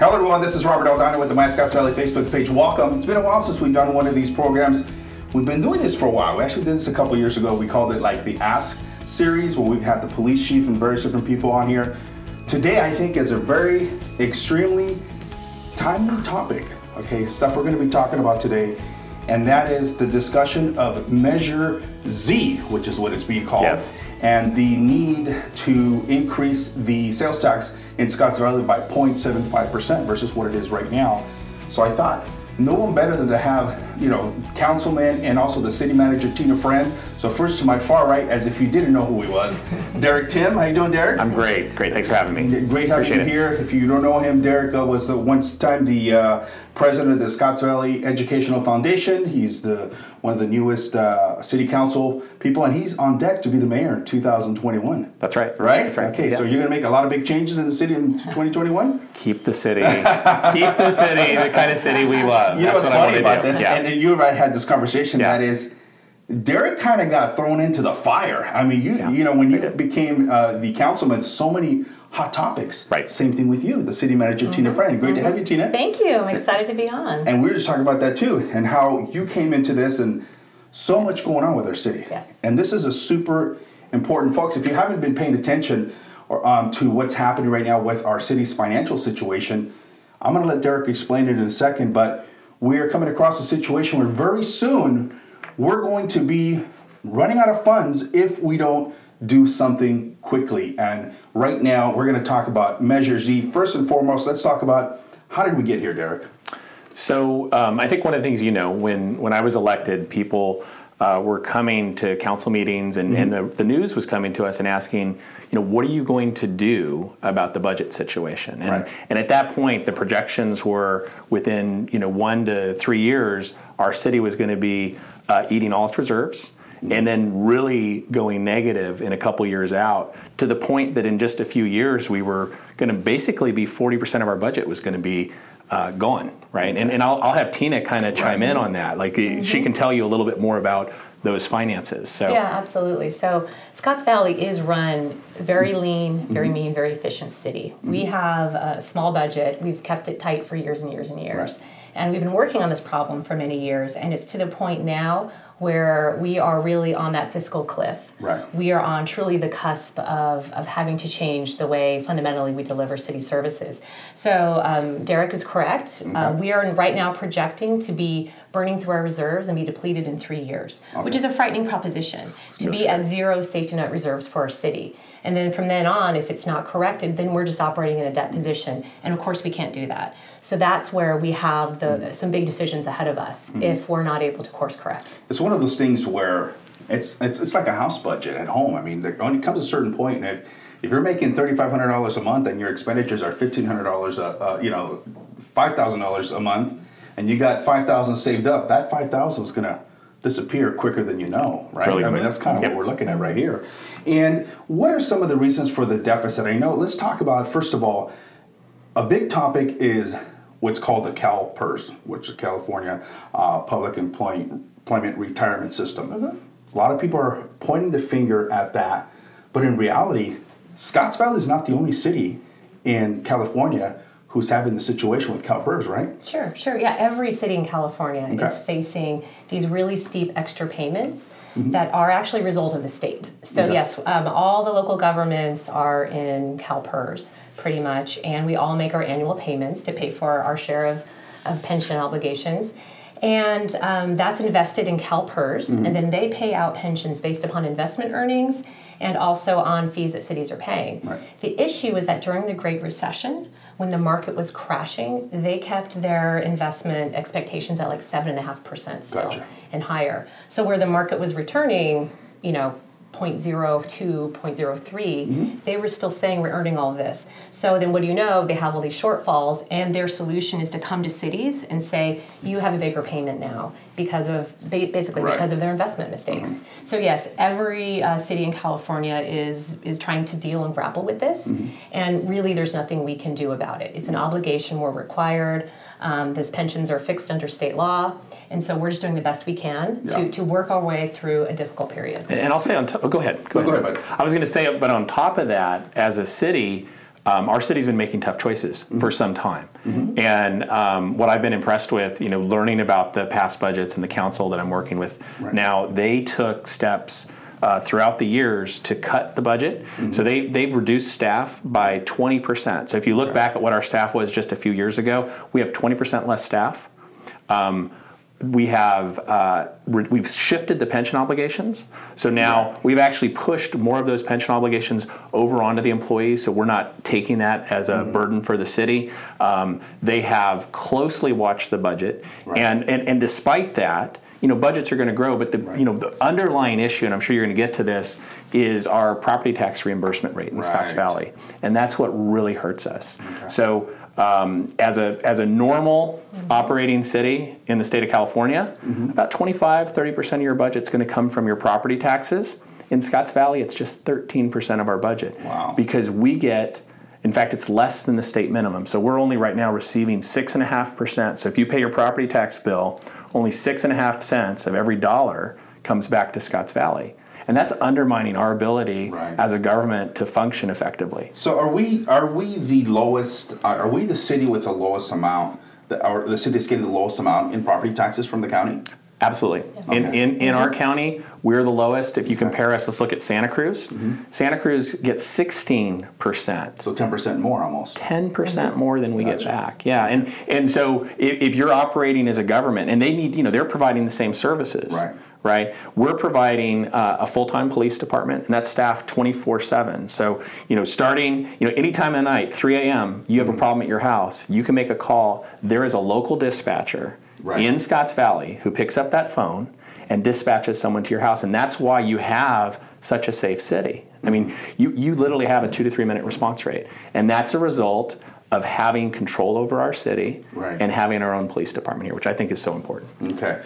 Hello, everyone. This is Robert Aldana with the My Scotts Valley Facebook page. Welcome. It's been a while since we've done one of these programs. We've been doing this for a while. We actually did this a couple years ago. We called it like the Ask series, where we've had the police chief and various different people on here. Today, I think, is a very extremely timely topic. Okay, stuff we're going to be talking about today, and that is the discussion of Measure Z, which is what it's being called, Yes. and the need to increase the sales tax in Scotts Valley by 0.75% versus what it is right now. So I thought no one better than to have, you know, councilman and also the city manager Tina Friend. So first to my far right, as if you didn't know who he was, Derek Timm. How you doing, Derek? I'm great. Great. Thanks for having me. Great having Appreciate you it. here. If you don't know him, Derek uh, was the once time the uh, president of the Scotts Valley Educational Foundation. He's the one of the newest uh, city council people, and he's on deck to be the mayor in 2021. That's right. Right? That's right. Okay, Yeah. so you're going to make a lot of big changes in the city in 2021. keep the city, keep the city, the kind of city we love. You know That's what's what I funny wanna about do. this, Yeah. and, and you and I had this conversation. Yeah. That is, Derek kind of got thrown into the fire. I mean, you Yeah, you know when you did. became uh, the councilman, so many hot topics. Right. Same thing with you, the city manager Tina Friend. Great to have you, Tina. Thank you. I'm excited to be on. And we were just talking about that too, and how you came into this, and so much going on with our city. Yes. And this is a super important, folks. If you haven't been paying attention or um, to what's happening right now with our city's financial situation, I'm going to let Derek explain it in a second. But we are coming across a situation where very soon we're going to be running out of funds if we don't do something quickly. And right now we're going to talk about Measure Z. First and foremost, let's talk about how did we get here, Derek? So um, I think one of the things you know when when I was elected, people uh, were coming to council meetings, and, and the, the news was coming to us and asking, you know, what are you going to do about the budget situation? And Right. and at that point, the projections were within you know one to three years, our city was going to be uh, eating all its reserves. And then really going negative in a couple years out to the point that in just a few years we were going to basically be 40% of our budget was going to be uh, gone, right? And, and I'll, I'll have Tina kind of chime in on that. Like uh, she can tell you a little bit more about those finances. So Yeah, absolutely. So Scotts Valley is run very lean, very Mm-hmm. mean, very efficient city. We have a small budget. We've kept it tight for years and years and years. Right. And we've been working on this problem for many years, and it's to the point now where we are really on that fiscal cliff. Right. We are on truly the cusp of, of having to change the way fundamentally we deliver city services. So um, Derek is correct. Uh, we are right now projecting to be burning through our reserves and be depleted in three years, which is a frightening proposition to really be at zero safety net reserves for our city. And then from then on, if it's not corrected, then we're just operating in a debt position. And of course, we can't do that. So that's where we have the mm. some big decisions ahead of us mm-hmm. if we're not able to course correct. It's one of those things where it's it's, it's like a house budget at home. I mean, when it comes to a certain point, and if, if you're making thirty five hundred dollars a month and your expenditures are fifteen hundred dollars, uh, uh, you know, five thousand dollars a month, and you got five thousand saved up, that five thousand is gonna disappear quicker than you know, right? Really. I mean, that's kind of Yep. what we're looking at right here. And what are some of the reasons for the deficit? I know. Let's talk about first of all a big topic is what's called the CalPERS, which is California uh, Public Employ- Employment Retirement System. A lot of people are pointing the finger at that, but in reality, Scotts Valley is not the only city in California who's having the situation with CalPERS, right? Sure, sure. Yeah, every city in California is facing these really steep extra payments that are actually a result of the state. So Okay. yes, um, all the local governments are in CalPERS pretty much, and we all make our annual payments to pay for our share of, of pension obligations. And um, that's invested in CalPERS, and then they pay out pensions based upon investment earnings and also on fees that cities are paying. Right. The issue is that during the Great Recession, when the market was crashing, they kept their investment expectations at like seven and a half percent still Gotcha. and higher. So where the market was returning, you know, 0.02, 0.03, they were still saying we're earning all of this. So then what do you know? They have all these shortfalls, and their solution is to come to cities and say, you have a bigger payment now because of basically Right. because of their investment mistakes. So yes, every uh, city in California is is trying to deal and grapple with this, and really there's nothing we can do about it. It's an obligation we're required. Um, those pensions are fixed under state law, and so we're just doing the best we can Yeah. to, to work our way through a difficult period. And I'll say on top, oh, go ahead. Go ahead, bud. I was going to say, but on top of that, as a city, um, our city's been making tough choices mm-hmm. for some time. Mm-hmm. And um, what I've been impressed with, you know, learning about the past budgets and the council that I'm working with right. now, they took steps. Uh, throughout the years to cut the budget. Mm-hmm. So they, they've reduced staff by 20%. So if you look right. back at what our staff was just a few years ago, we have 20% less staff. Um, we have uh, we've shifted the pension obligations. So now we've actually pushed more of those pension obligations over onto the employees. So we're not taking that as a mm-hmm. burden for the city. Um, they have closely watched the budget, right. and, and and despite that, you know, budgets are going to grow. But the right. you know the underlying issue, and I'm sure you're going to get to this, is our property tax reimbursement rate in right. Scotts Valley, and that's what really hurts us. Okay. So um, as a as a normal operating city in the state of California, mm-hmm. about 25 30% of your budget is going to come from your property taxes. In Scotts Valley, it's just 13% of our budget. Wow. Because we get in fact, it's less than the state minimum. So we're only right now receiving six and a half percent. So if you pay your property tax bill, only six and a half cents of every dollar comes back to Scotts Valley and that's undermining our ability right. as a government to function effectively. So are we are we the lowest? Are we the city with the lowest amount? The, or the city is getting the lowest amount in property taxes from the county? Absolutely. Okay. In, in, in our county, we're the lowest. If you compare us, let's look at Santa Cruz. Mm-hmm. Santa Cruz gets 16%. So 10% more almost. 10% more than we gotcha. get back. Yeah. And, and so if, if, you're operating as a government and they need, you know, they're providing the same services. Right right? We're providing uh, a full-time police department, and that's staffed 24/7. So, you know, starting, you know, anytime at night, 3 a.m., you have a mm-hmm. problem at your house, you can make a call. There is a local dispatcher right. in Scotts Valley who picks up that phone and dispatches someone to your house, and that's why you have such a safe city. I mean, you, you literally have a two to three minute response rate, and that's a result of having control over our city right. and having our own police department here, which I think is so important. Okay.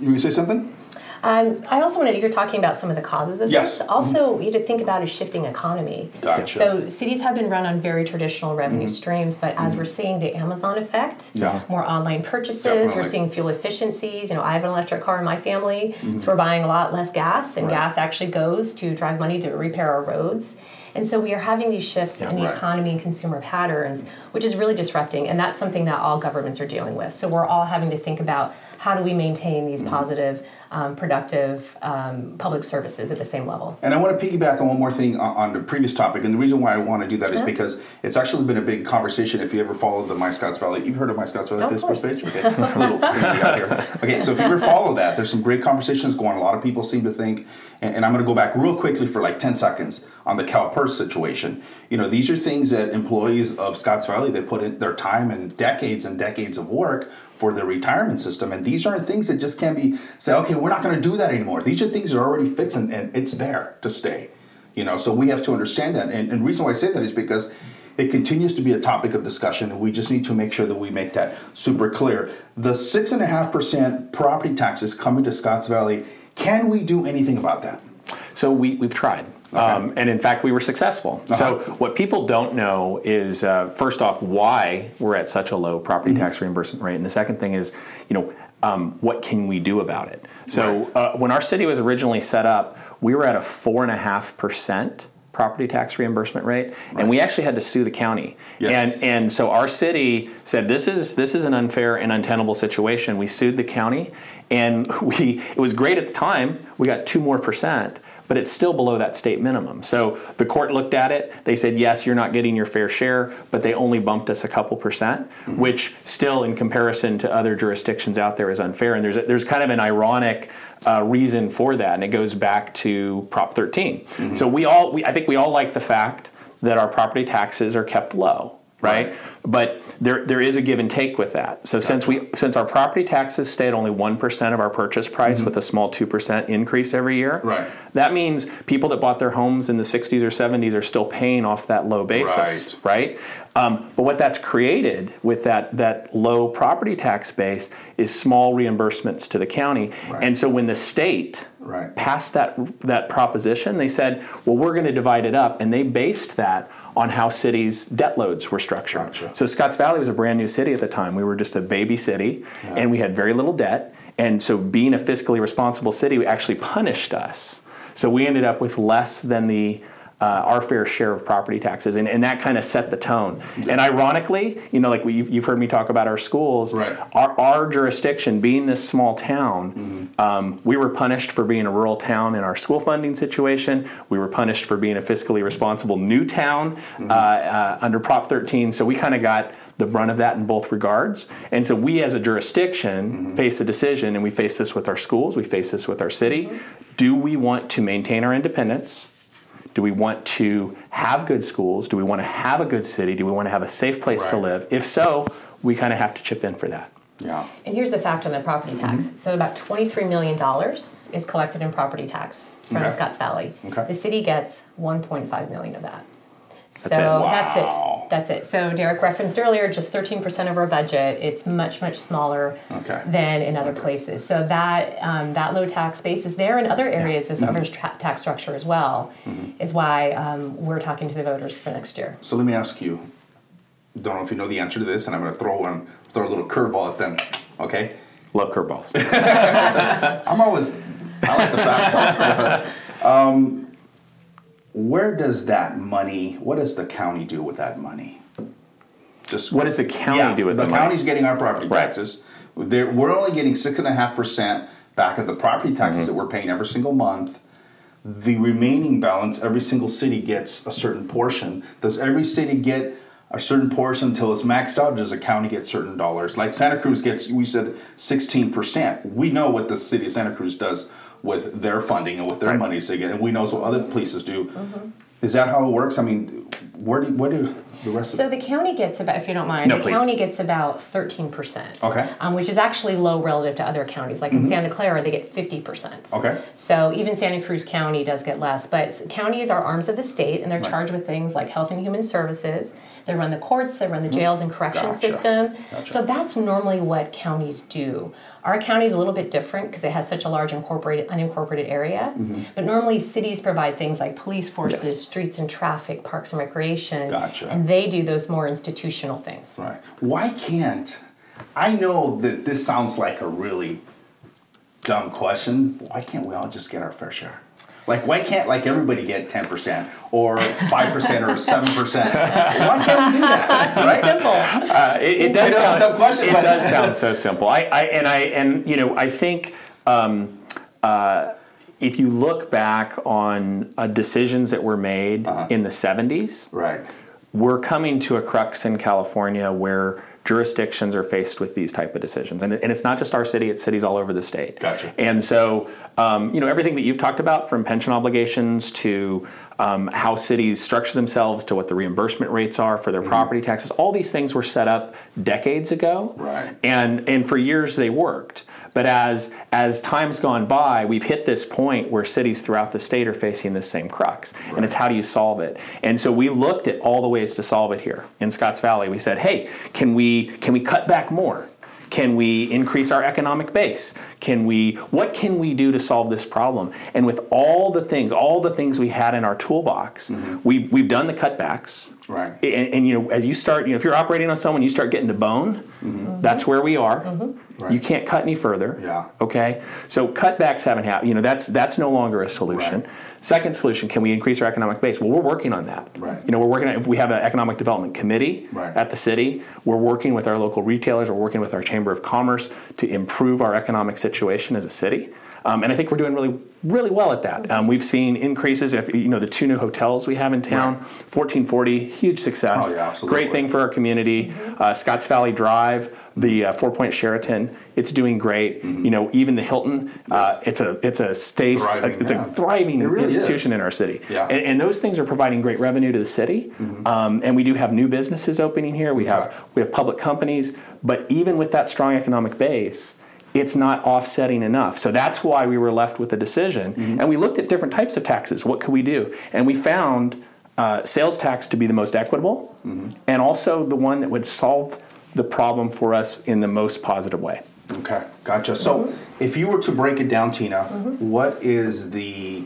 You want to say something? Um, I also wanted, to you're talking about some of the causes of yes. this. Also, mm-hmm. you to think about a shifting economy. Gotcha. So cities have been run on very traditional revenue mm-hmm. streams, but as mm-hmm. we're seeing the Amazon effect, yeah. more online purchases, Definitely. we're seeing fuel efficiencies. You know, I have an electric car in my family, so mm-hmm. we're buying a lot less gas, and right. gas actually goes to drive money to repair our roads. And so we are having these shifts yeah, in the right. economy and consumer patterns, which is really disrupting, and that's something that all governments are dealing with. So we're all having to think about how do we maintain these mm-hmm. positive um, productive um, public services at the same level. And I want to piggyback on one more thing on, the previous topic, and the reason why I want to do that is because it's actually been a big conversation. If you ever followed the My Scotts Valley, you've heard of My Scotts Valley Facebook page, okay? okay, so if you ever follow that, there's some great conversations going. on. A lot of people seem to think, and, and I'm going to go back real quickly for like 10 seconds on the CalPERS situation. You know, these are things that employees of Scotts Valley they put in their time and decades and decades of work for the retirement system. And these aren't things that just can't be say, okay, we're not going to do that anymore. These are things that are already fixed and, and it's there to stay. You know, so we have to understand that. And, the reason why I say that is because it continues to be a topic of discussion, and we just need to make sure that we make that super clear. The six and a half percent property taxes coming to Scotts Valley. Can we do anything about that? So we, we've tried. Okay. Um, and in fact, we were successful. Uh-huh. So, what people don't know is uh, first off, why we're at such a low property mm-hmm. tax reimbursement rate. And the second thing is, you know, um, what can we do about it? So, right. uh, when our city was originally set up, we were at a 4.5% property tax reimbursement rate, right. and we actually had to sue the county. Yes. And and so our city said this is this is an unfair and untenable situation. We sued the county, and we it was great at the time. We got two more percent, but it's still below that state minimum. So the court looked at it. They said, yes, you're not getting your fair share, but they only bumped us a couple percent, mm-hmm. which still, in comparison to other jurisdictions out there, is unfair. And there's a, there's kind of an ironic uh, reason for that, and it goes back to Prop 13. Mm-hmm. So we all, we, I think we all like the fact that our property taxes are kept low right? right? But there there is a give and take with that. So gotcha. since we since our property taxes stay at only one percent of our purchase price mm-hmm. with a small two percent increase every year, right? That means people that bought their homes in the '60s or '70s are still paying off that low basis, right? right? Um, but what that's created with that that low property tax base is small reimbursements to the county, right. and so when the state right. passed that that proposition, they said, "Well, we're going to divide it up," and they based that on how cities' debt loads were structured. Gotcha. So Scotts Valley was a brand new city at the time. We were just a baby city, yeah. and we had very little debt. And so, being a fiscally responsible city actually punished us. So we ended up with less than the uh, our fair share of property taxes, and, and that kind of set the tone. And ironically, you know, like we, you've, heard me talk about our schools, Right. our, our jurisdiction being this small town, um, we were punished for being a rural town in our school funding situation. We were punished for being a fiscally responsible new town uh, uh, under Prop 13. So we kind of got the brunt of that in both regards. And so we as a jurisdiction face a decision, and we face this with our schools, we face this with our city. Do we want to maintain our independence? Do we want to have good schools? Do we want to have a good city? Do we want to have a safe place to live? If so, we kind of have to chip in for that. Yeah. And here's the fact on the property tax. Mm-hmm. So about $23 million is collected in property tax from Okay. Scotts Valley. Okay. The city gets 1.5 million of that. So That's it. that's it. That's it. So Derek referenced earlier, just 13% of our budget. It's much, much smaller Okay. than in other places. So that um, that low tax base is there in other areas. This Mm-hmm. other tra- tax structure as well is why um, we're talking to the voters for next year. So let me ask you. Don't know if you know the answer to this, and I'm going to throw one, throw a little curveball at them. Okay. Love curveballs. I'm always. I like the fastball. um, where does that money? What does the county do with that money? Just What does the county Yeah, do with the the money? county's getting our property Right. taxes. They're, we're only getting six and a half percent back of the property taxes Mm-hmm. that we're paying every single month. The remaining balance, every single city gets a certain portion. Does every city get a certain portion until it's maxed out? Does the county get certain dollars? Like Santa Cruz gets, we said sixteen percent. We know what the city of Santa Cruz does with their funding and with their Right. monies they get, and we know what other places do. Is that how it works? I mean, where do what do the rest So of the county gets about, if you don't mind, No, the please. county gets about thirteen percent. Okay. Um, which is actually low relative to other counties. Like in Santa Clara, they get fifty percent. Okay. So even Santa Cruz County does get less, but counties are arms of the state, and they're charged with things like health and human services. They run the courts, they run the jails and correction. Gotcha. system. Gotcha. So that's normally what counties do. Our county is a little bit different because it has such a large incorporated, unincorporated area. Mm-hmm. But normally cities provide things like police forces, Yes. streets and traffic, parks and recreation. Gotcha. And they do those more institutional things. Right. Why can't I know that this sounds like a really dumb question. Why can't we all just get our fair share? Like why can't like everybody get ten percent or five percent or seven percent? Why can't we do that? Right? Simple. Uh, it, it does I know it's a sound, question, it but- does sound so simple. I, I and I and you know I think um, uh, if you look back on uh, decisions that were made Uh-huh. in the '70s, Right. we're coming to a crux in California where jurisdictions are faced with these type of decisions, and, and it's not just our city; it's cities all over the state. Gotcha. And so, um, you know, everything that you've talked about, from pension obligations to um, how cities structure themselves to what the reimbursement rates are for their Mm-hmm. property taxes, all these things were set up decades ago. Right. And and for years they worked. But as as time's gone by, we've hit this point where cities throughout the state are facing this same crux, and it's how do you solve it? And so we looked at all the ways to solve it here in Scotts Valley. We said, hey, can we can we cut back more? Can we increase our economic base? Can we what can we do to solve this problem? And with all the things, all the things we had in our toolbox, mm-hmm. we we've done the cutbacks. Right. And, and you know, as you start, you know, if you're operating on someone, you start getting to bone. Mm-hmm. That's where we are. Mm-hmm. Right. You can't cut any further. Yeah. Okay. So cutbacks haven't happened. You know, that's that's no longer a solution. Right. Second solution: Can we increase our economic base? Well, we're working on that. Right. You know, we're working. On, if we have an economic development committee Right. at the city, we're working with our local retailers. We're working with our chamber of commerce to improve our economic situation as a city. Um, and I think we're doing really, really well at that. Um, we've seen increases. If you know the two new hotels we have in town, Right. 1440, huge success. Oh, yeah, absolutely. Great thing for our community. Uh, Scotts Valley Drive, the uh, Four Point Sheraton, it's doing great. You know, even the Hilton, uh, it's a it's a stay, Thriving, it's yeah. a thriving It really institution is. in our city. Yeah. And, and those things are providing great revenue to the city. Um, and we do have new businesses opening here. We have we have public companies, but even with that strong economic base. It's not offsetting enough. So that's why we were left with the decision. Mm-hmm. And we looked at different types of taxes. What could we do? And we found uh, sales tax to be the most equitable mm-hmm. and also the one that would solve the problem for us in the most positive way. Okay, gotcha. So, mm-hmm. if you were to break it down, Tina, what is the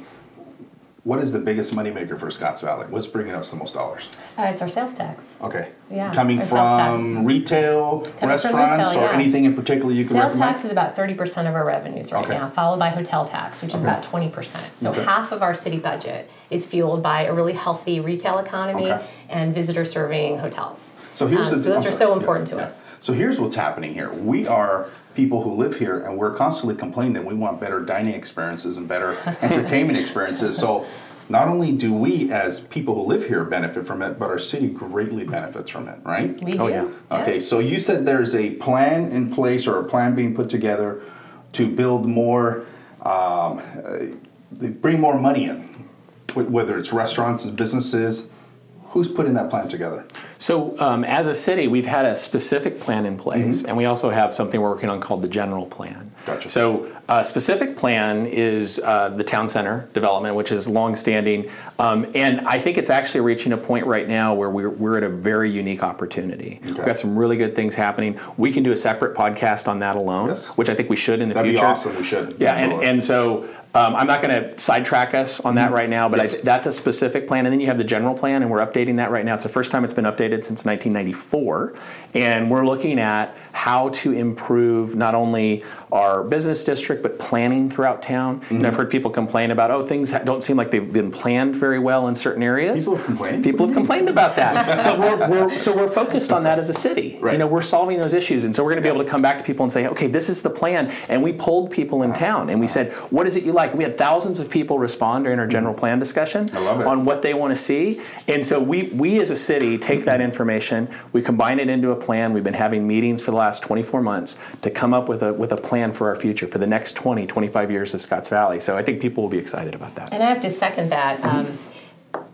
what is the biggest moneymaker for Scotts Valley? What's bringing us the most dollars? Uh, it's our sales tax. Okay. Yeah, Coming from retail, from restaurants, retail, or yeah. anything in particular you can Sales recommend? tax is about 30% of our revenues right Okay. now, followed by hotel tax, which is Okay. about 20%. So Okay. half of our city budget is fueled by a really healthy retail economy and visitor serving hotels. So here's Um, the so those I'm are sorry. so Yeah, important to yeah. us. So here's what's happening here. We are people who live here, and we're constantly complaining that we want better dining experiences and better entertainment experiences. So not only do we, as people who live here, benefit from it, but our city greatly benefits from it, right? We do. Oh, yeah. Okay, yes. so you said there's a plan in place or a plan being put together to build more, um, uh, bring more money in, whether it's restaurants and businesses. Who's putting that plan together? So, um, as a city, we've had a specific plan in place, and we also have something we're working on called the general plan. Gotcha. So, a specific plan is uh, the town center development, which is longstanding, um, and I think it's actually reaching a point right now where we're, we're at a very unique opportunity. We've got some really good things happening. We can do a separate podcast on that alone, Yes. which I think we should in the That'd be future. awesome. We should. Yeah, and, and so um, I'm not going to sidetrack us on that right now, but Yes. I, that's a specific plan. And then you have the general plan, and we're updating that right now. It's the first time it's been updated since 1994. And we're looking at how to improve not only our business district, but planning throughout town. And I've heard people complain about, oh, things don't seem like they've been planned very well in certain areas. People have complained? People have complained about that. but we're, we're, so we're focused on that as a city. Right. You know, we're solving those issues. And so we're going to be able to come back to people and say, okay, this is the plan. And we polled people in town and we said, what is it you like? We had thousands of people respond during our general plan discussion I love it. on what they want to see. And so we, we as a city take that information, we combine it into a plan. We've been having meetings for the last 24 months to come up with a, with a plan for our future for the next 20, 25 years of Scotts Valley. So I think people will be excited about that. And I have to second that. Um,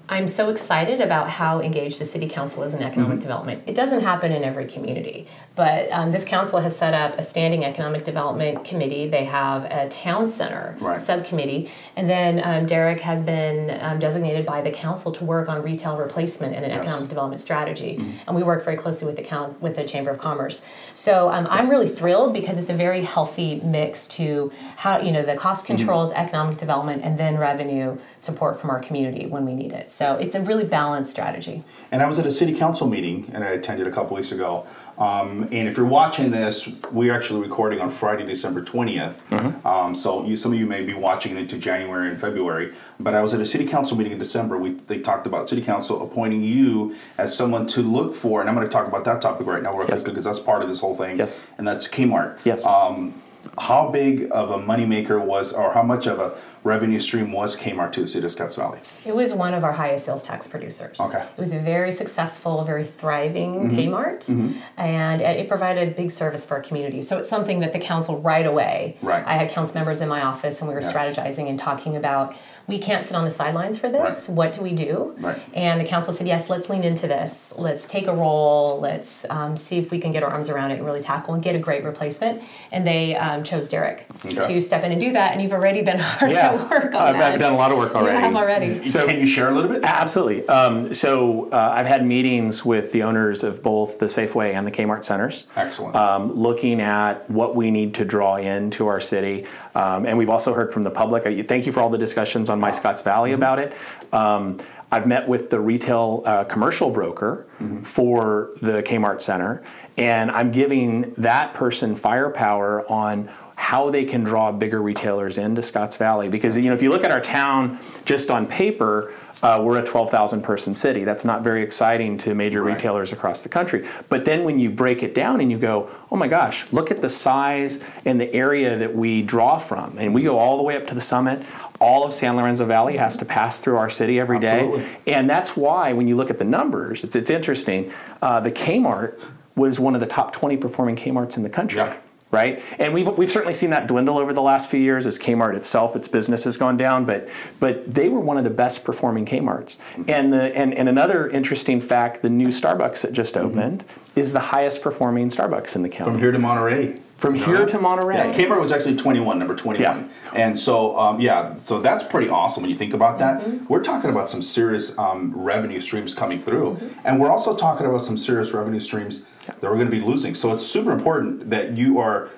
I'm so excited about how engaged the city council is in economic Mm-hmm. development. It doesn't happen in every community, but um, this council has set up a standing economic development committee. They have a town center Right. subcommittee, and then um, Derek has been um, designated by the council to work on retail replacement and an Yes. Mm-hmm. economic development strategy. And we work very closely with the with the Chamber of Commerce. So um, I'm really thrilled because it's a very healthy mix to how you know the cost Mm-hmm. controls, economic development, and then revenue support from our community when we need it. So it's a really balanced strategy. And I was at a city council meeting, and I attended a couple weeks ago. Um, and if you're watching this, we're actually recording on Friday, December 20th. Um, so you, some of you may be watching it into January and February. But I was at a city council meeting in December. We they talked about city council appointing you as someone to look for, and I'm going to talk about that topic right now, real Yes. quick, because that's part of this whole thing. Yes. And that's Kmart. Yes. Um, how big of a moneymaker was, or how much of a revenue stream was Kmart to the city of Scotts Valley? It was one of our highest sales tax producers. Okay. Mm-hmm. It was a very successful, very thriving Kmart, and it it provided big service for our community. So it's something that the council right away. Right. I had council members in my office, and we were Yes. strategizing and talking about. We can't sit on the sidelines for this. Right. What do we do? Right. And the council said, yes, let's lean into this. Let's take a role. Let's um, see if we can get our arms around it and really tackle and get a great replacement. And they um, chose Derek Okay. to step in and do that. And you've already been hard Yeah. at work on I've- that. I've done a lot of work already. You have already. So- Can you share a little bit? Absolutely. Um, so uh, I've had meetings with the owners of both the Safeway and the Kmart centers. Excellent. Um, looking at what we need to draw into our city. Um, and we've also heard from the public. Uh, Thank you for all the discussions on My Scotts Valley about it. Um, I've met with the retail uh, commercial broker for the Kmart Center, and I'm giving that person firepower on how they can draw bigger retailers into Scotts Valley. Because you know, if you look at our town just on paper, uh, we're a 12,000 person city. That's not very exciting to major Right. retailers across the country. But then when you break it down and you go, oh my gosh, look at the size and the area that we draw from, and we go all the way up to the summit. All of San Lorenzo Valley has to pass through our city every day, Absolutely. and that's why when you look at the numbers, it's, it's interesting. Uh, the Kmart was one of the top 20 performing Kmarts in the country Yeah. right? And we've, we've certainly seen that dwindle over the last few years as Kmart itself, its business has gone down, but but they were one of the best performing Kmarts. And the and, and another interesting fact, the new Starbucks that just opened is the highest performing Starbucks in the county. From here to Monterey. From You here to Monterey. Yeah, Kmart was actually 21, number 21. Yeah. And so, um, yeah, so that's pretty awesome when you think about that. We're talking about some serious um, revenue streams coming through. And we're also talking about some serious revenue streams that we're going to be losing. So it's super important that you are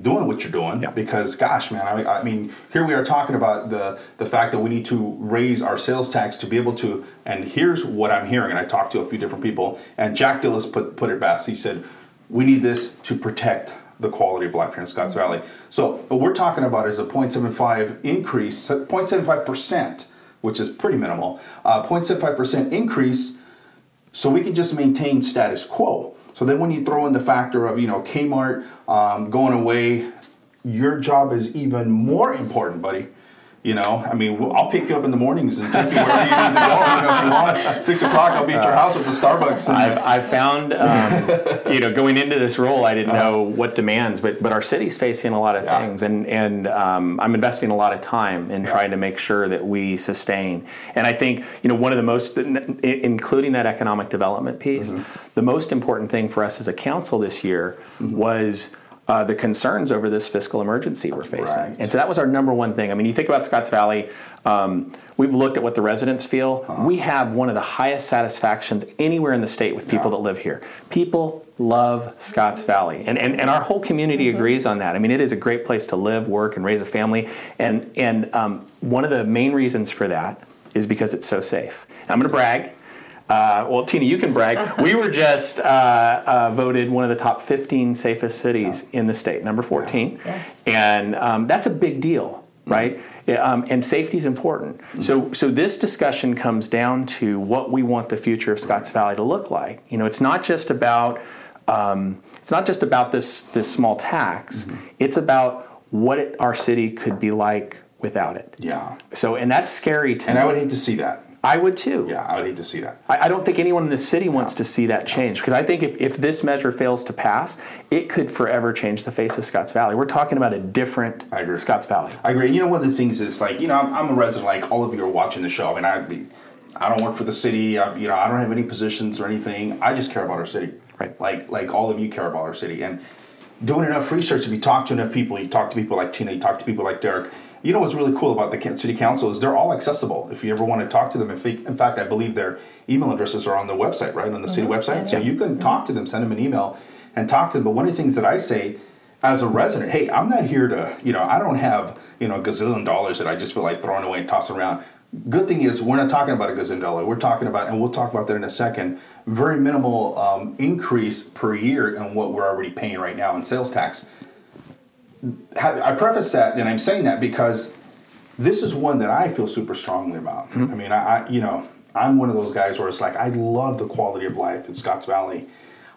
doing what you're doing Yeah. because gosh man I, I mean here we are talking about the the fact that we need to raise our sales tax to be able to and here's what i'm hearing and i talked to a few different people and jack dilles put, put it best he said we need this to protect the quality of life here in scotts valley so what we're talking about is a 0.75 increase 0.75% which is pretty minimal uh, 0.75% increase so we can just maintain status quo. So then when you throw in the factor of, you know, Kmart um, going away, your job is even more important, buddy. You know, I mean, we'll- I'll pick you up in the mornings and take you wherever you need to go. You know, if you want. Six o'clock, I'll be at your house with the Starbucks. And, I've, I've found, um, you know, going into this role, I didn't know what demands, but but our city's facing a lot of Yeah. things, and and um, I'm investing a lot of time in trying to make sure that we sustain. And I think you know one of the most, including that economic development piece, Mm-hmm. the most important thing for us as a council this year was. Uh, the concerns over this fiscal emergency we're facing, Right. and so that was our number one thing. I mean, you think about Scotts Valley. Um, we've looked at what the residents feel. Uh-huh. We have one of the highest satisfactions anywhere in the state with people Yeah. that live here. People love Scotts Valley, and, and, and our whole community agrees on that. I mean, it is a great place to live, work, and raise a family. And and um, one of the main reasons for that is because it's so safe. I'm going to brag. Uh, well, Tina, you can brag. We were just uh, uh, voted one of the top 15 safest cities in the state, number 14. Yes. And um, that's a big deal, right? Yeah, Um, and safety is important. So, so this discussion comes down to what we want the future of Scotts Valley to look like. You know, it's not just about um, it's not just about this this small tax. It's about what it, our city could be like without it. yeah. So, and that's scary to And me. I would hate to see that. I would too. Yeah, I would hate to see that. I, I don't think anyone in the city wants to see that change because I think if, if this measure fails to pass, it could forever change the face of Scotts Valley. We're talking about a different I agree. Scotts Valley. I agree. You know, one of the things is like, you know, I'm, I'm a resident, like all of you are watching the show. I mean, I, be- I don't work for the city. I, you know, I don't have any positions or anything. I just care about our city. Right. Like, like all of you care about our city. And doing enough research, if you talk to enough people, you talk to people like Tina, you talk to people like Derek. You know what's really cool about the city council is they're all accessible. If you ever want to talk to them, in fa- in fact, I believe their email addresses are on the website, right, on the city website. So you can talk to them, send them an email, and talk to them. But one of the things that I say as a resident, hey, I'm not here to, you know, I don't have, you know, a gazillion dollars that I just feel like throwing away and tossing around. Good thing is, we're not talking about a gazillion dollar. We're talking about, and we'll talk about that in a second, very minimal um, increase per year in what we're already paying right now in sales tax. I preface that, and I'm saying that because this is one that I feel super strongly about. Hmm. I mean, I, I, you know, I'm one of those guys where it's like I love the quality of life in Scotts Valley.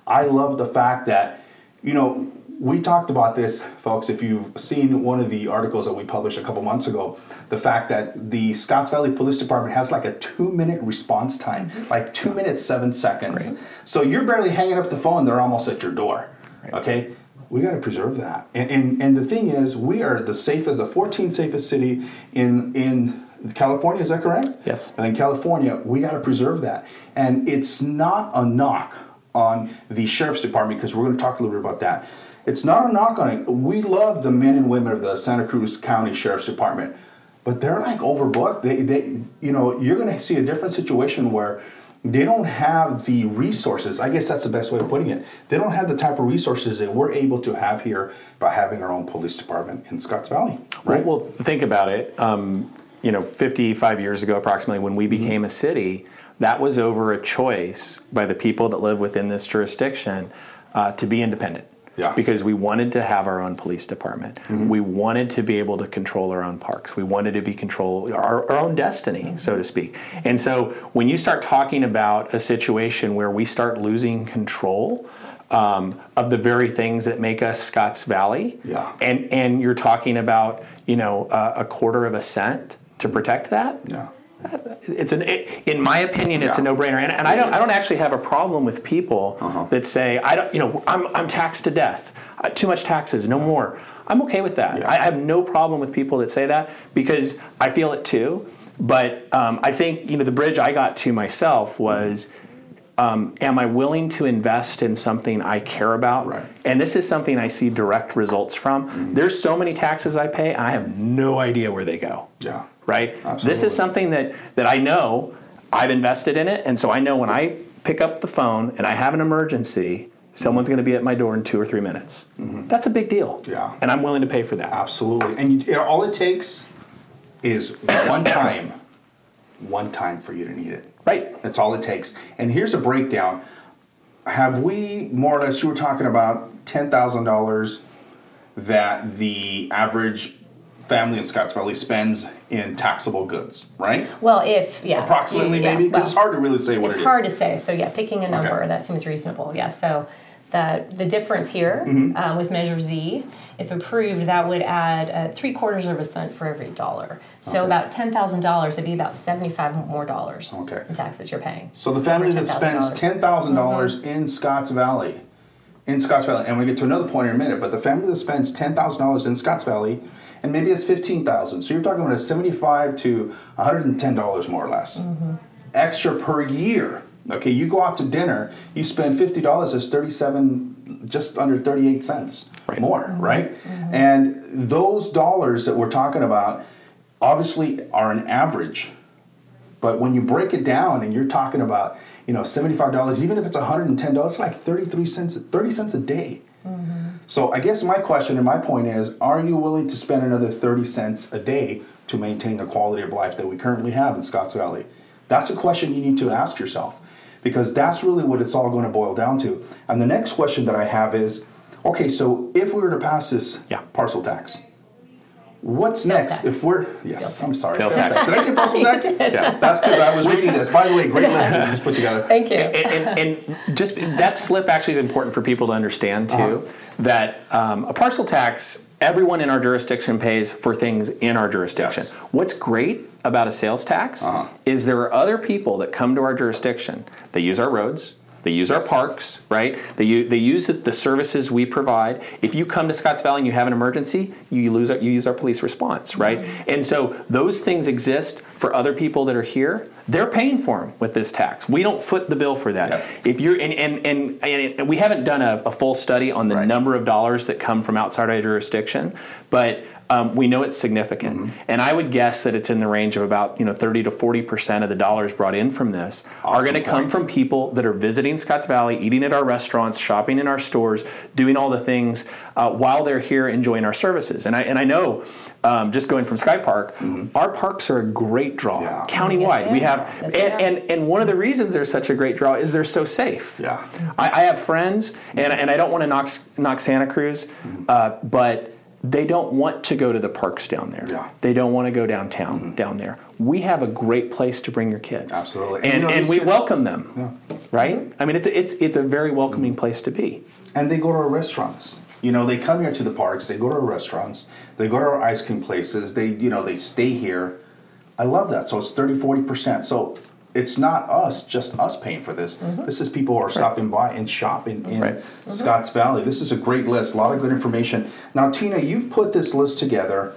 I love the fact that, you know, we talked about this, folks. If you've seen one of the articles that we published a couple months ago, the fact that the Scotts Valley Police Department has like a two-minute response time, mm-hmm. like two minutes seven seconds. So you're barely hanging up the phone; they're almost at your door. Okay, we got to preserve that. And, and and the thing is, we are the safest, the 14th safest city in in California. Is that correct? Yes. And in California, we got to preserve that. And it's not a knock on the sheriff's department because we're going to talk a little bit about that. It's not a knock on it. We love the men and women of the Santa Cruz County Sheriff's Department, but they're like overbooked. They, they, you know, you're going to see a different situation where they don't have the resources. I guess that's the best way of putting it. They don't have the type of resources that we're able to have here by having our own police department in Scotts Valley. Right. Right. Well, think about it. Um, you know, 55 years ago, approximately, when Mm-hmm. we became a city, that was over a choice by the people that live within this jurisdiction uh, to be independent. Yeah. Mm-hmm. Because we wanted to have our own police department. We wanted to be able to control our own parks. We wanted to be control our, our own destiny, so to speak. And so when you start talking about a situation where we start losing control um, of the very things that make us Scotts Valley, Yeah. and and you're talking about you know uh, a quarter of a cent to protect that. Yeah. It's an, it, in my opinion, it's a no-brainer, and, and I don't, I don't actually have a problem with people Uh-huh. that say, I don't, you know, I'm, I'm taxed to death, uh, too much taxes, no more. I'm okay with that. Yeah. I have no problem with people that say that because I feel it too. But um, I think you know the bridge I got to myself was. Um, am I willing to invest in something I care about? Right. And this is something I see direct results from. There's so many taxes I pay, I have no idea where they go Yeah. Right? This is something that that I know I've invested in it, and so I know when I pick up the phone and I have an emergency, someone's going to be at my door in two or three minutes. Mm-hmm. That's a big deal. Yeah. And I'm willing to pay for that. Absolutely. And you, all it takes is one time, one time for you to need it. Right. That's all it takes. And here's a breakdown. Have we more or less? You were talking about ten thousand dollars that the average family in Scotts Valley spends in taxable goods, right? Well, if yeah, Approximately, yeah, maybe, because well, it's hard to really say what it's it is. hard to say. So yeah, picking a number Okay. that seems reasonable. Yeah. So the the difference here Mm-hmm. um, with Measure Z, if approved, that would add uh, three quarters of a cent for every dollar. So Okay. about ten thousand dollars would be about seventy five more dollars Okay. in taxes you're paying. So the family that spends $10,000. dollars Mm-hmm. in Scotts Valley, in Scotts Valley, and we get to another point in a minute, but the family that spends ten thousand dollars in Scotts Valley, and maybe it's fifteen thousand, so you're talking about a seventy-five to one hundred and ten dollars more or less, Mm-hmm. extra per year. Okay, you go out to dinner, you spend fifty dollars, it's thirty-seven, just under thirty-eight cents Right. more, Mm-hmm. right? And those dollars that we're talking about, obviously, are an average. But when you break it down and you're talking about, you know, seventy-five dollars, even if it's hundred and ten dollars, it's like thirty-three cents, thirty cents a day. So I guess my question and my point is, are you willing to spend another thirty cents a day to maintain the quality of life that we currently have in Scotts Valley? That's a question you need to ask yourself, because that's really what it's all going to boil down to. And the next question that I have is, okay, so if we were to pass this Yeah. parcel tax, what's next? tax. If we're yes, Sales I'm sorry, Sales sales tax. tax. Did I say parcel tax? Yeah. That's because I was reading this. By the way, great list that you just put together. Thank you. and, and, and just that slip actually is important for people to understand too Uh-huh. that um, a parcel tax everyone in our jurisdiction pays for things in our jurisdiction Yes. what's great about a sales tax Uh-huh. is there are other people that come to our jurisdiction they use our roads they use Yes. our parks, right? They use, they use the services we provide. If you come to Scotts Valley and you have an emergency, you lose our, you use our police response, right? Mm-hmm. And so those things exist for other people that are here. They're paying for them with this tax. We don't foot the bill for that. Yep. If you're and and, and and we haven't done a, a full study on the Right. number of dollars that come from outside our jurisdiction, but um, we know it's significant, Mm-hmm. and I would guess that it's in the range of about you know thirty to forty percent of the dollars brought in from this are going to come from people that are visiting Scotts Valley, eating at our restaurants, shopping in our stores, doing all the things uh, while they're here enjoying our services. And I and I know, um, just going from Sky Park, our parks are a great draw Mm-hmm. Yeah. countywide. Yes, we have Yes, and, and and one of the reasons they're such a great draw is they're so safe. Yeah. I, I have friends, and, and I don't want to knock knock Santa Cruz, uh, but they don't want to go to the parks down there. Yeah. They don't want to go downtown mm-hmm. down there. We have a great place to bring your kids. Absolutely. And, and you know, and we kids- welcome them, Yeah. right? I mean, it's a, it's it's a very welcoming mm-hmm. place to be. and they go to our restaurants. You know, they come here to the parks. They go to our restaurants. They go to our ice cream places. They, you know, they stay here. I love that. So it's 30, 40 percent. So it's not us, just us paying for this. This is people who are stopping by and shopping in Right. Scotts Valley. This is a great list. A lot of good information. Now, Tina, you've put this list together.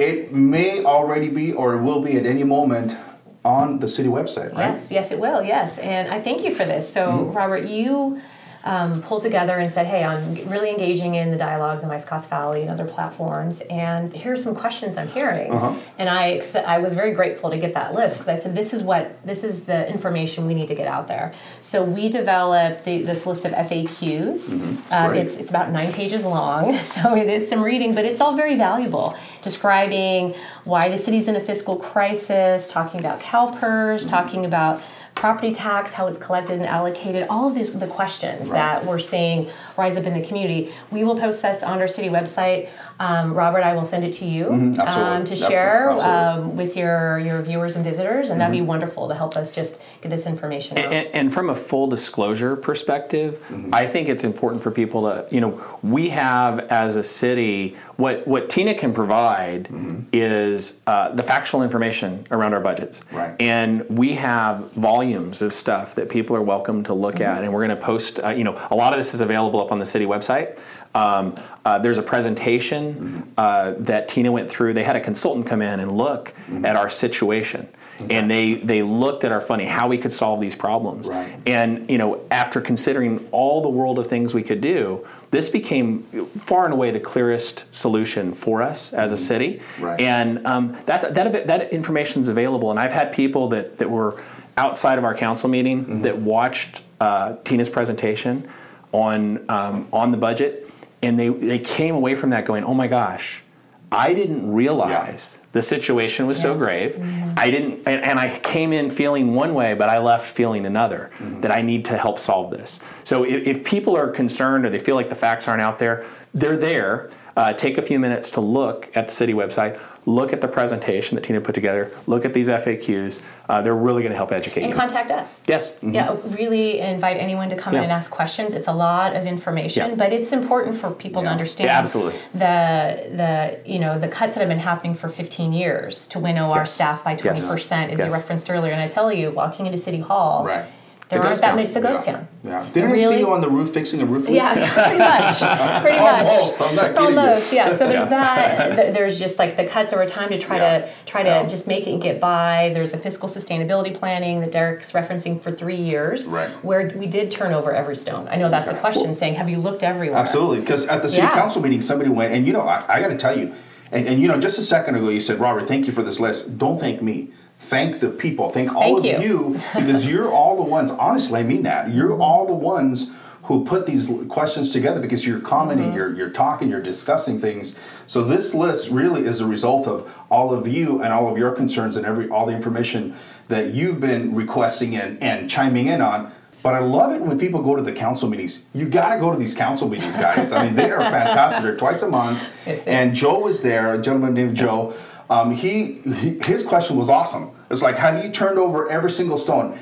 It may already be, or it will be at any moment, on the city website, right? Yes, yes, it will. Yes, and I thank you for this. So, Mm-hmm. Robert, you um, pulled together and said, "Hey, I'm really engaging in the dialogues on my Scotts Valley and other platforms, and here's some questions I'm hearing." Uh-huh. And I, ex- I was very grateful to get that list because I said, "This is what this is the information we need to get out there." So we developed the, this list of FAQs. Mm-hmm. Uh, it's it's about nine pages long, so it is some reading, but it's all very valuable. Describing why the city's in a fiscal crisis, talking about CalPERS, talking about property tax, how it's collected and allocated, all of these the questions that we're seeing rise up in the community. We will post this on our city website. Um, Robert, I will send it to you Mm-hmm. um, to share Absolutely. um, with your your viewers and visitors, and that'd be wonderful to help us just get this information out. And, and from a full disclosure perspective, I think it's important for people to, you know, we have as a city what what Tina can provide is uh, the factual information around our budgets, Right. And we have volumes of stuff that people are welcome to look at, and we're going to post. Uh, you know, a lot of this is available up on the city website. Um, uh, there's a presentation uh, that Tina went through. They had a consultant come in and look at our situation, and they they looked at our funding, how we could solve these problems. Right. And you know, after considering all the world of things we could do, this became far and away the clearest solution for us as a city. Right. And um, that that that information is available. And I've had people that that were outside of our council meeting that watched uh, Tina's presentation on um, on the budget. and they they came away from that going, "Oh my gosh, I didn't realize the situation was so Yeah. grave. I didn't, and, and I came in feeling one way, but I left feeling another. That I need to help solve this. So if, if people are concerned or they feel like the facts aren't out there, they're there. Uh, take a few minutes to look at the city website. Look at the presentation that Tina put together. Look at these FAQs. Uh, they're really going to help educate you. And you. contact us. yes. Yeah, really invite anyone to come in and ask questions. It's a lot of information, Yeah. but it's important for people to understand Yeah, absolutely. the the you know the cuts that have been happening for 15 years to winnow our staff by 20 percent, as you referenced earlier. And I tell you, walking into City Hall, Right. It's a there aren't ghost that town. many. It's a ghost yeah. town. Yeah. Didn't I see you on the roof fixing a roof leak? Yeah, pretty much. Pretty much. Almost. I'm not kidding you. Almost, yeah. So there's that. There's just like the cuts over time to try Yeah. to try to Yeah. just make it get by. There's a fiscal sustainability planning that Derek's referencing for three years, Right. where we did turn over every stone. I know that's a Okay. question, saying, "Have you looked everywhere?" Absolutely, because at the city Yeah. council meeting, somebody went, and you know, I, I got to tell you, and, and you know, just a second ago, you said, Robert, thank you for this list. Don't thank me. Thank the people. Thank all Thank of you. you, because you're all the ones. Honestly, I mean that. You're all the ones who put these questions together because you're commenting, Mm-hmm. you're you're talking, you're discussing things. So this list really is a result of all of you and all of your concerns and every all the information that you've been requesting and, and chiming in on. But I love it when people go to the council meetings. You got to go to these council meetings, guys. I mean, they are fantastic. They're twice a month. Yes, they are. And Joe was there, a gentleman named Joe. Um, he, he his question was awesome. It's like, have you turned over every single stone?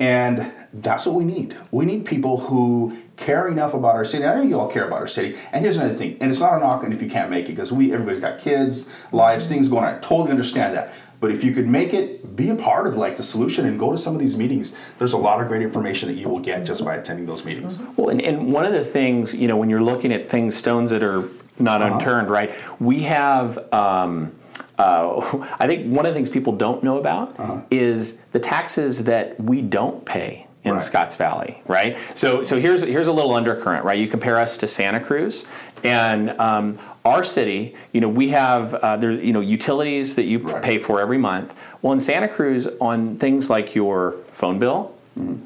And that's what we need. We need people who care enough about our city. I know you all care about our city. And here's another thing, and it's not a knock on if you can't make it, because we everybody's got kids, lives, things going on. I totally understand that. But if you could make it, be a part of like the solution and go to some of these meetings. There's a lot of great information that you will get just by attending those meetings. Well, and, and one of the things, you know, when you're looking at things, stones that are not unturned, right? We have, um, uh, I think one of the things people don't know about is the taxes that we don't pay in Right. Scotts Valley, right? So, so here's here's a little undercurrent, right? You compare us to Santa Cruz, and um, our city, you know, we have uh, there, you know, utilities that you Right. pay for every month. Well, in Santa Cruz, on things like your phone bill,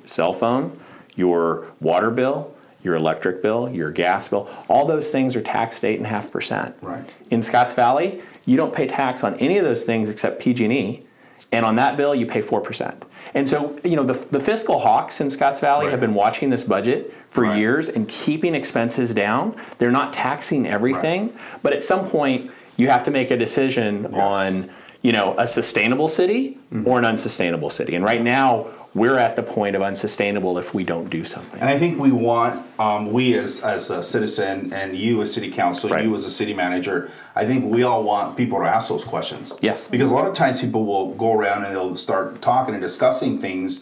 cell phone, your water bill, your electric bill, your gas bill, all those things are taxed eight and a half percent. Right. In Scotts Valley, you don't pay tax on any of those things except PG&E, and on that bill you pay four percent. And so, you know, the, the fiscal hawks in Scotts Valley Right. have been watching this budget for Right. years and keeping expenses down. They're not taxing everything, but at some point you have to make a decision on, you know, a sustainable city Mm-hmm. or an unsustainable city. And right now, we're at the point of unsustainable if we don't do something. And I think we want, um, we as, as a citizen and you as city council, Right. you as a city manager, I think we all want people to ask those questions. Yes. Because a lot of times people will go around and they'll start talking and discussing things.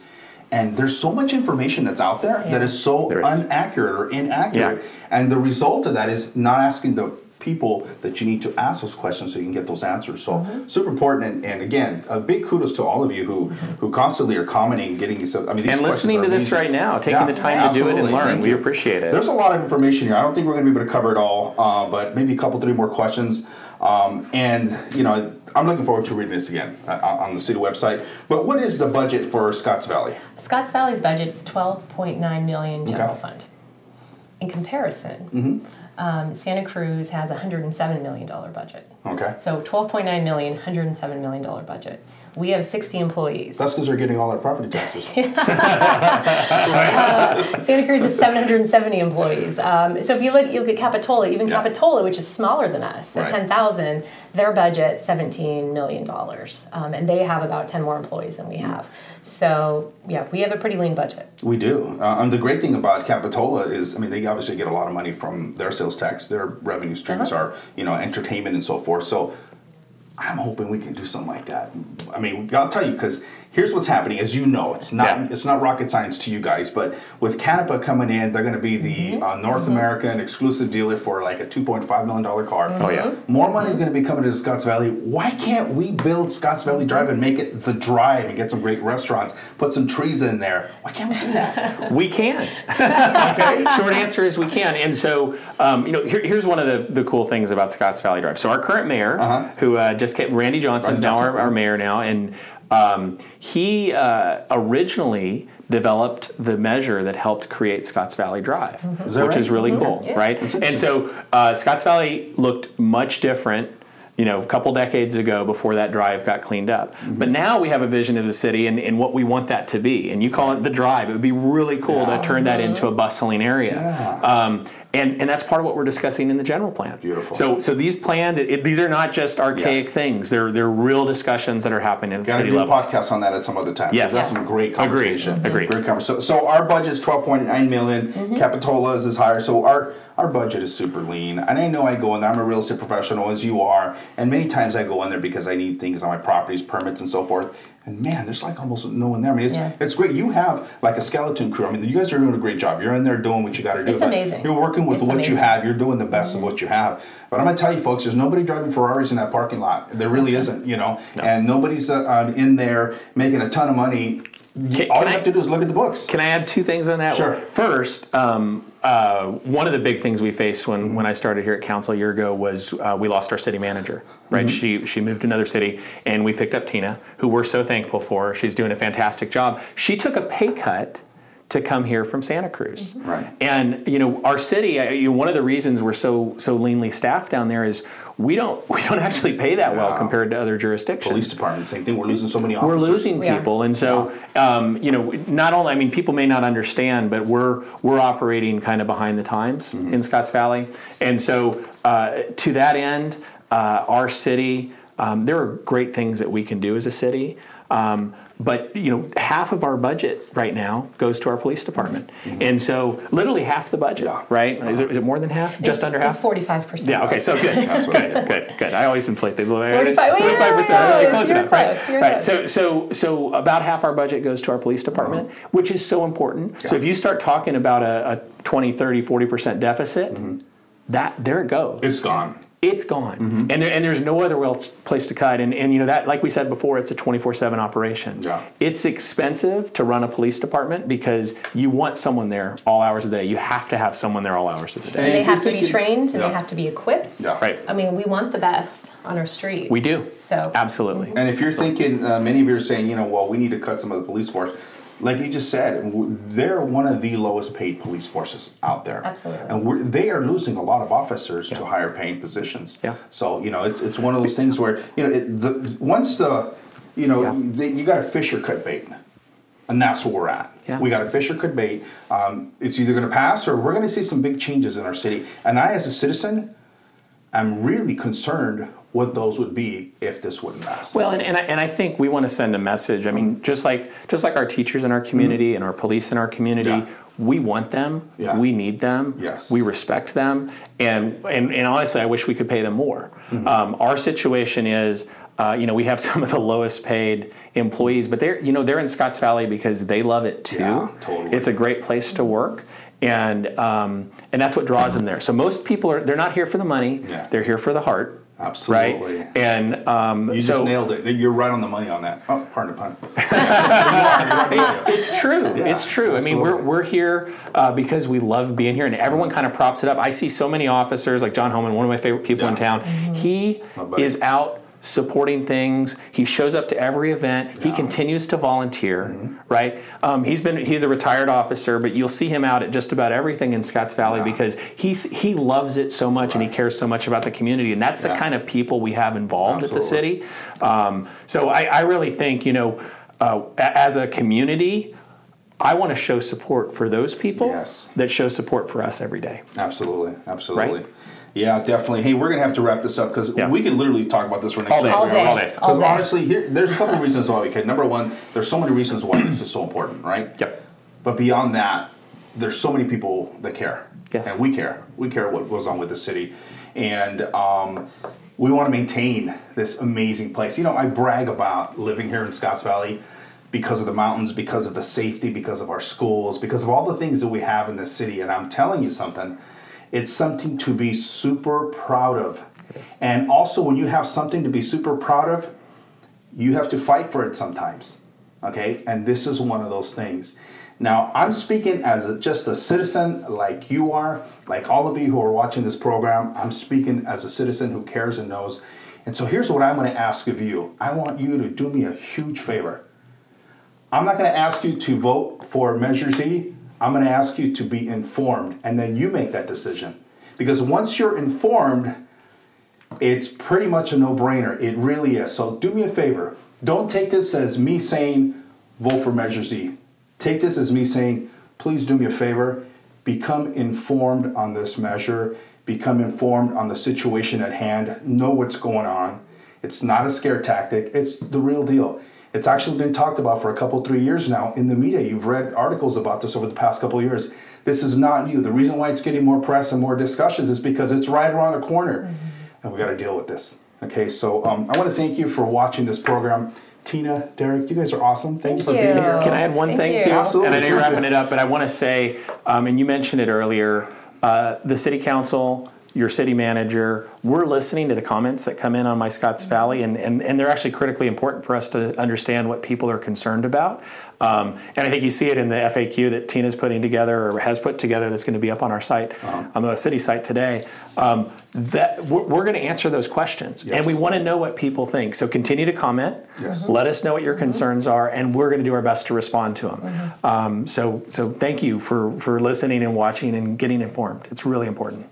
And there's so much information that's out there that Yeah. is so There is. inaccurate or inaccurate. Yeah. And the result of that is not asking the people that you need to ask those questions so you can get those answers. So Mm-hmm. super important. And, and again, a big kudos to all of you who who constantly are commenting, getting these. I mean, these And questions listening are to this right now, taking the time to do it and absolutely. learn. Thank We you. appreciate it. There's a lot of information here. I don't think we're going to be able to cover it all, uh, but maybe a couple, three more questions. Um, and you know, I'm looking forward to reading this again uh, on the city website. But what is the budget for Scotts Valley? Scotts Valley's budget is 12.9 million general Okay. fund. In comparison, um, Santa Cruz has a 107 million dollar budget. Okay, So 12.9 million, 107 million dollar budget. We have 60 employees. that's because they're getting all their property taxes. Santa Cruz has 770 employees. Um, so if you look, you look at Capitola, even Yeah. Capitola, which is smaller than us, Right. at 10,000, their budget 17 million dollars, um, and they have about 10 more employees than we have. So yeah, we have a pretty lean budget. We do. Uh, and the great thing about Capitola is, I mean, they obviously get a lot of money from their sales tax. Their revenue streams Uh-huh. are, you know, entertainment and so forth. So I'm hoping we can do something like that. I mean, I'll tell you because here's what's happening. As you know, it's not Yeah. it's not rocket science to you guys, but with Canepa coming in, they're going to be the Mm-hmm. uh, North American exclusive dealer for like a 2.5 million dollar car. Oh, yeah. More money is going to be coming to Scotts Valley. Why can't we build Scotts Valley Drive and make it the drive and get some great restaurants? Put some trees in there. Why can't we do that? We can. okay. Short answer is we can. And so, um, you know, here, here's one of the, the cool things about Scotts Valley Drive. So our current mayor, Uh-huh. who uh, just came, Randy Johnson's Randy now our, our mayor now, and um, he uh, originally developed the measure that helped create Scotts Valley Drive, Is which right? is really cool, Yeah. right? And so uh, Scotts Valley looked much different. You know, a couple decades ago before that drive got cleaned up. But now we have a vision of the city and, and what we want that to be. And you call it the drive. It would be really cool Yeah. to turn that into a bustling area. Yeah. Um, and, and that's part of what we're discussing in the general plan. Beautiful. So so these plans, it, it- these are not just archaic Yeah. things. They're they're real discussions that are happening at city level. Got to city do a podcast on that at some other time. 'cause Yes. that's some great Agreed. conversation. Agreed. Great conversation. So, so our budget is twelve point nine million. Mm-hmm. Capitola's is higher. So our our budget is super lean. And I know I go in there. I'm a real estate professional, as you are. And many times I go in there because I need things on my properties, permits, and so forth. And man, there's like almost no one there. I mean, it's, Yeah. it's great. You have like a skeleton crew. I mean, you guys are doing a great job. You're in there doing what you got to do. It's amazing. You're working with It's what you have. You're doing the best of what you have. But I'm gonna tell you, folks, there's nobody driving Ferraris in that parking lot. There really isn't, you know. And nobody's uh, um, in there making a ton of money. Can- All you I- have to do is look at the books. Can I add two things on that? Sure. First, um, uh, one of the big things we faced when, when I started here at council a year ago was uh, we lost our city manager. Right, she she moved to another city, and we picked up Tina, who we're so thankful for. She's doing a fantastic job. She took a pay cut to come here from Santa Cruz. Right. And you know, our city. uh, You know, one of the reasons we're so so leanly staffed down there is we don't we don't actually pay that well compared to other jurisdictions Police department, same thing. We're losing so many officers. we're losing We are. people and so um, you know not only i mean people may not understand but we're we're operating kind of behind the times Mm-hmm. in scotts valley and so uh, to that end uh, our city um, there are great things that we can do as a city um, but you know half of our budget right now goes to our police department and so literally half the budget Mm-hmm. Yeah. right is it, is it more than half just It's- under half It's forty-five percent. yeah. Okay. So good. That's what I good. Good. Good. I always inflate things a little bit. 45 well, yeah, percent. yeah, Close you're enough. Right. close, you're right. close. So so so about half our budget goes to our police department, which is so important. So if you start talking about a, a 20, 30, 40 percent deficit, that there it goes. It's gone. It's gone, Mm-hmm. and there, and there's no other else place to cut. And and you know that, like we said before, it's a 24/7 operation. Yeah. It's expensive to run a police department because you want someone there all hours of the day. You have to have someone there all hours of the day. And And they have to be trained and Yeah. they have to be equipped. Yeah. Right. I mean, we want the best on our streets. We do. So Absolutely. And if you're thinking, uh, many of you are saying, you know, well, we need to cut some of the police force. Like you just said, they're one of the lowest paid police forces out there. Absolutely. And we're, they are losing a lot of officers to higher paying positions. Yeah. So, you know, it's, it's one of those things where, you know, it, the, once the, you know, Yeah. the, you got to fish or cut bait. And that's where we're at. Yeah. We got a fish or cut bait. Um, it's either going to pass or we're going to see some big changes in our city. And I, as a citizen, I'm really concerned what those would be if this wouldn't pass. Well, and, and, I, and I think we want to send a message. I mean, just like just like our teachers in our community and our police in our community, Yeah. we want them. Yeah. We need them. Yes. We respect them, and and, and honestly, I wish we could pay them more. Mm-hmm. Um, our situation is. Uh, you know, we have some of the lowest paid employees, but they're, you know, they're in Scotts Valley because they love it too. Yeah, totally. It's a great place to work, and um, and that's what draws them there. So most people are they're not here for the money; Yeah. they're here for the heart. Absolutely. Right, and um, You so just nailed it. You're right on the money on that. Oh, pardon the pun. You are, you're right on the money. It's true. Yeah, it's true. I mean, we're, we're here uh, because we love being here, and everyone kind of props it up. I see so many officers, like John Holman, one of my favorite people in town. He My buddy. is out supporting things. He shows up to every event. He. Mm-hmm. continues to volunteer. Right? Um, he's been he's a retired officer, but you'll see him out at just about everything in Scotts Valley because he's he loves it so much and he cares so much about the community, and that's Yeah. the kind of people we have involved at the city. Um, so I, I really think you know, uh, as a community. I want to show support for those people Yes. that show support for us every day. Absolutely, absolutely. Right? Yeah, definitely. Hey, we're gonna have to wrap this up because Yeah. we can literally talk about this for next All day. All day. All day. All Because day. honestly, here, there's a couple reasons why we can. Number one, there's so many reasons why this is so important, right? Yep. But beyond that, there's so many people that care. Yes. And we care. We care what goes on with the city. And um, we want to maintain this amazing place. You know, I brag about living here in Scotts Valley because of the mountains, because of the safety, because of our schools, because of all the things that we have in this city. And I'm telling you something, it's something to be super proud of. And also, when you have something to be super proud of, you have to fight for it sometimes okay? And this is one of those things. Now i'm speaking as a, just a citizen like you are like all of you who are watching this program i'm speaking as a citizen who cares and knows. And so here's what i'm going to ask of you. I want you to do me a huge favor. I'm not going to ask you to vote for Measure Z. I'm going to ask you to be informed, and then you make that decision. Because once you're informed, it's pretty much a no-brainer. It really is. So do me a favor. Don't take this as me saying vote for Measure Z. Take this as me saying, please do me a favor. Become informed on this measure. Become informed on the situation at hand. Know what's going on. It's not a scare tactic. It's the real deal. It's actually been talked about for a couple, three years now in the media. You've read articles about this over the past couple of years. This is not new. The reason why it's getting more press and more discussions is because it's right around the corner, mm-hmm. and we got to deal with this. Okay, so um, I want to thank you for watching this program. Tina, Derek, you guys are awesome. Thank, Thank you for being here. Can I add one Thank thing you. too? Absolutely. And I know you're wrapping it up, but I want to say, um, and you mentioned it earlier, uh, the city council, your city manager, we're listening to the comments that come in on My Scotts Valley, and, and, and they're actually critically important for us to understand what people are concerned about. Um, and I think you see it in the FAQ that Tina's putting together or has put together that's going to be up on our site, Uh-huh. on the city site today. Um, that we're, we're going to answer those questions, Yes. and we want to know what people think. So continue to comment. Yes. Let us know what your concerns are, and we're going to do our best to respond to them. Um, so, so thank you for for listening and watching and getting informed. It's really important.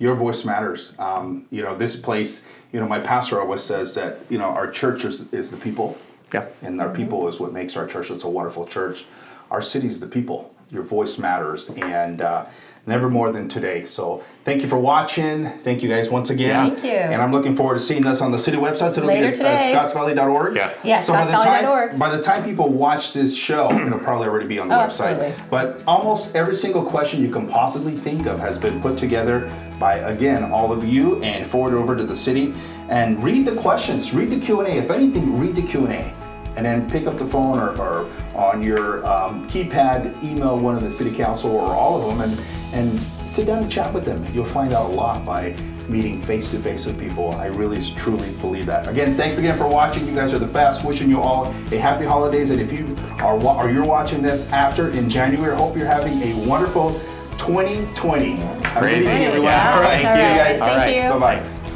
Your voice matters. Um, you know, this place, you know, my pastor always says that, you know, our church is, is the people. Yeah. And our people is what makes our church. It's a wonderful church. Our city is the people. Your voice matters. And uh, never more than today. So thank you for watching. Thank you guys once again. Thank you. And I'm looking forward to seeing this on the city website. So it'll Later be at uh, scottsvalley.org. Yes. Yes, so by the time by the time people watch this show, it'll probably already be on the Oh, website. absolutely. But almost every single question you can possibly think of has been put together by again all of you and forward over to the city. And read the questions, read the Q and A. If anything, read the Q and then pick up the phone or, or on your um, keypad, email one of the city council or all of them, and and sit down and chat with them. You'll find out a lot by meeting face to face with people. I really truly believe that. Again, thanks again for watching. You guys are the best. Wishing you all a happy holidays. And if you are or you're watching this after in January, hope you're having a wonderful 2020. Crazy. everyone. Yeah. All right, All right. you guys. Thank you. Bye bye.